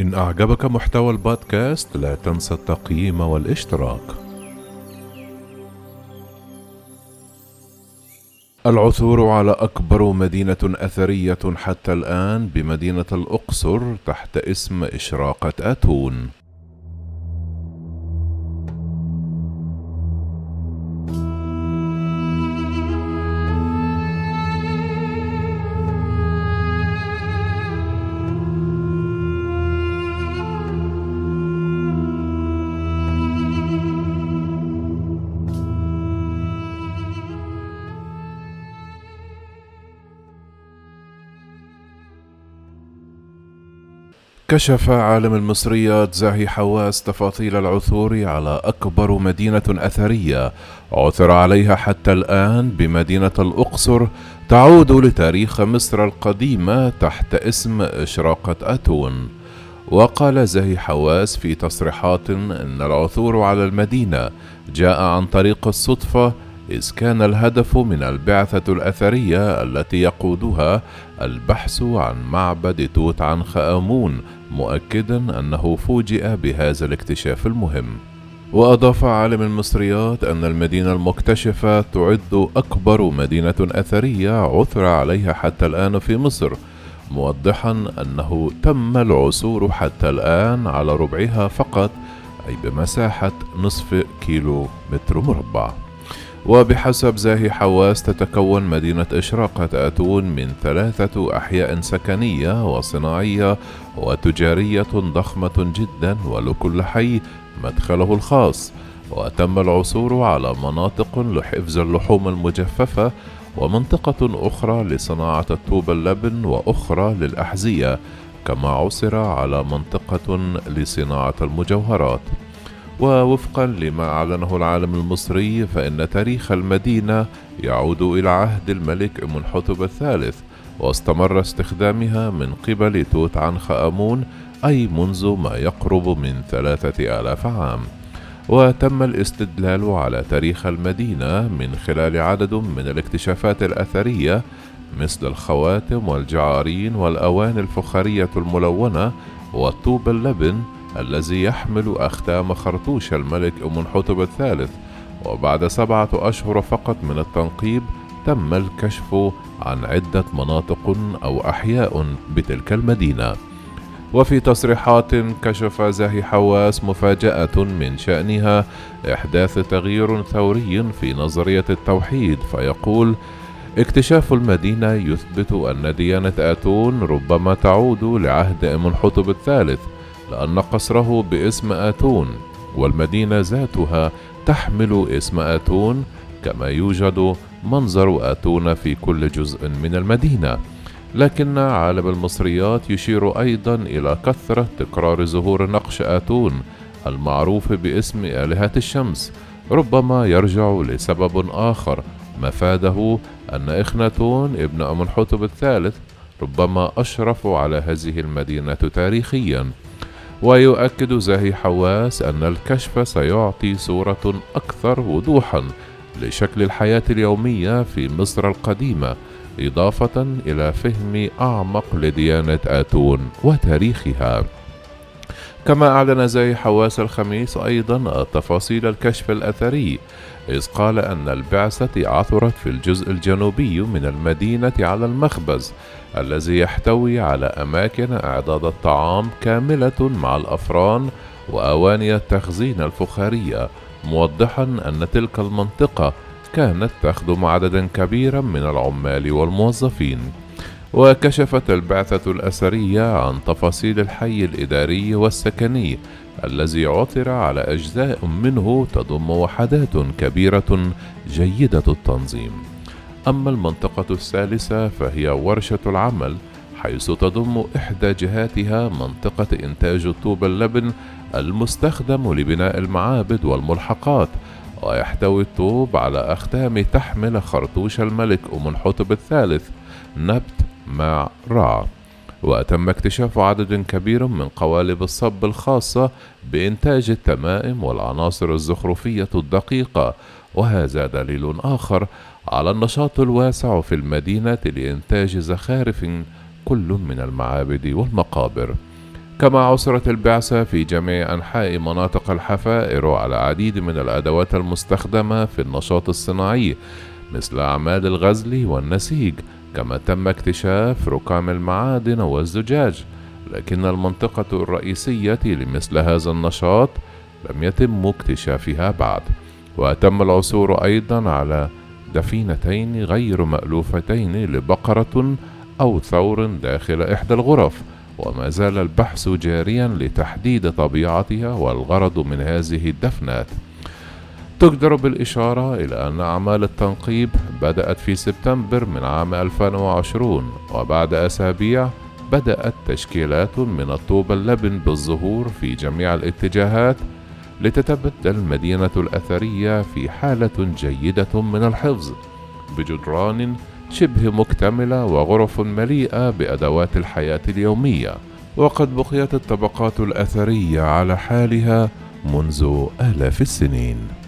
إن أعجبك محتوى البودكاست لا تنسى التقييم والاشتراك. العثور على أكبر مدينة أثرية حتى الآن بمدينة الأقصر تحت اسم إشراقة أتون. كشف عالم المصريات زاهي حواس تفاصيل العثور على أكبر مدينة أثرية. عثر عليها حتى الآن بمدينة الأقصر تعود لتاريخ مصر القديمة تحت اسم إشراقة أتون. وقال زاهي حواس في تصريحات أن العثور على المدينة جاء عن طريق الصدفة إذ كان الهدف من البعثة الأثرية التي يقودها البحث عن معبد توت عنخ آمون مؤكدا أنه فوجئ بهذا الاكتشاف المهم. وأضاف عالم المصريات أن المدينة المكتشفة تعد أكبر مدينة أثرية عثر عليها حتى الآن في مصر موضحا أنه تم العثور حتى الآن على ربعها فقط أي بمساحة نصف كيلو متر مربع. وبحسب زاهي حواس تتكون مدينة إشراقة أتون من ثلاثة أحياء سكنية وصناعية وتجارية ضخمة جدا ولكل حي مدخله الخاص. وتم العثور على مناطق لحفظ اللحوم المجففة ومنطقة أخرى لصناعة الطوب اللبن وأخرى للأحذية كما عثر على منطقة لصناعة المجوهرات. ووفقا لما أعلنه العالم المصري فإن تاريخ المدينة يعود إلى عهد الملك أمنحتب الثالث واستمر استخدامها من قبل توت عنخ آمون أي منذ ما يقرب من ثلاثة آلاف عام. وتم الاستدلال على تاريخ المدينة من خلال عدد من الاكتشافات الأثرية مثل الخواتم والجعارين والأواني الفخارية الملونة والطوب اللبن الذي يحمل أختام خرطوش الملك أمنحتب الثالث وبعد سبعة أشهر فقط من التنقيب تم الكشف عن عدة مناطق أو أحياء بتلك المدينة. وفي تصريحات كشف زاهي حواس مفاجأة من شأنها إحداث تغيير ثوري في نظرية التوحيد فيقول اكتشاف المدينة يثبت أن ديانة آتون ربما تعود لعهد أمنحتب الثالث لأن قصره باسم آتون والمدينة ذاتها تحمل اسم آتون كما يوجد منظر آتون في كل جزء من المدينة. لكن عالم المصريات يشير أيضا إلى كثرة تكرار ظهور نقش آتون المعروف باسم آلهة الشمس ربما يرجع لسبب آخر مفاده أن إخناتون ابن أمنحتب الثالث ربما أشرف على هذه المدينة تاريخيا. ويؤكد زاهي حواس أن الكشف سيعطي صورة أكثر وضوحا لشكل الحياة اليومية في مصر القديمة إضافة إلى فهم أعمق لديانة آتون وتاريخها. كما أعلن زاهي حواس الخميس أيضا تفاصيل الكشف الأثري إذ قال أن البعثة عثرت في الجزء الجنوبي من المدينة على المخبز الذي يحتوي على أماكن إعداد الطعام كاملة مع الأفران وأواني التخزين الفخارية موضحا أن تلك المنطقة كانت تخدم عددا كبيرا من العمال والموظفين. وكشفت البعثة الأثرية عن تفاصيل الحي الإداري والسكني الذي عثر على أجزاء منه تضم وحدات كبيرة جيدة التنظيم. أما المنطقة الثالثة فهي ورشة العمل حيث تضم إحدى جهاتها منطقة إنتاج طوب اللبن المستخدم لبناء المعابد والملحقات ويحتوي الطوب على أختام تحمل خرطوش الملك أمنحتب الثالث نبت مع رع وتم اكتشاف عدد كبير من قوالب الصب الخاصة بإنتاج التمائم والعناصر الزخرفية الدقيقة وهذا دليل آخر على النشاط الواسع في المدينة لإنتاج زخارف كل من المعابد والمقابر. كما عصرت البعثة في جميع أنحاء مناطق الحفائر على عديد من الأدوات المستخدمة في النشاط الصناعي مثل أعمال الغزل والنسيج كما تم اكتشاف ركام المعادن والزجاج لكن المنطقة الرئيسية لمثل هذا النشاط لم يتم اكتشافها بعد. وتم العثور أيضا على دفينتين غير مألوفتين لبقرة أو ثور داخل إحدى الغرف وما زال البحث جاريا لتحديد طبيعتها والغرض من هذه الدفنات. تجدر بالإشارة إلى أن أعمال التنقيب بدأت في سبتمبر من عام 2020 وبعد أسابيع بدأت تشكيلات من الطوب اللبن بالظهور في جميع الاتجاهات لتتبدل المدينة الأثرية في حالة جيدة من الحفظ بجدران شبه مكتملة وغرف مليئة بأدوات الحياة اليومية. وقد بقيت الطبقات الأثرية على حالها منذ آلاف السنين.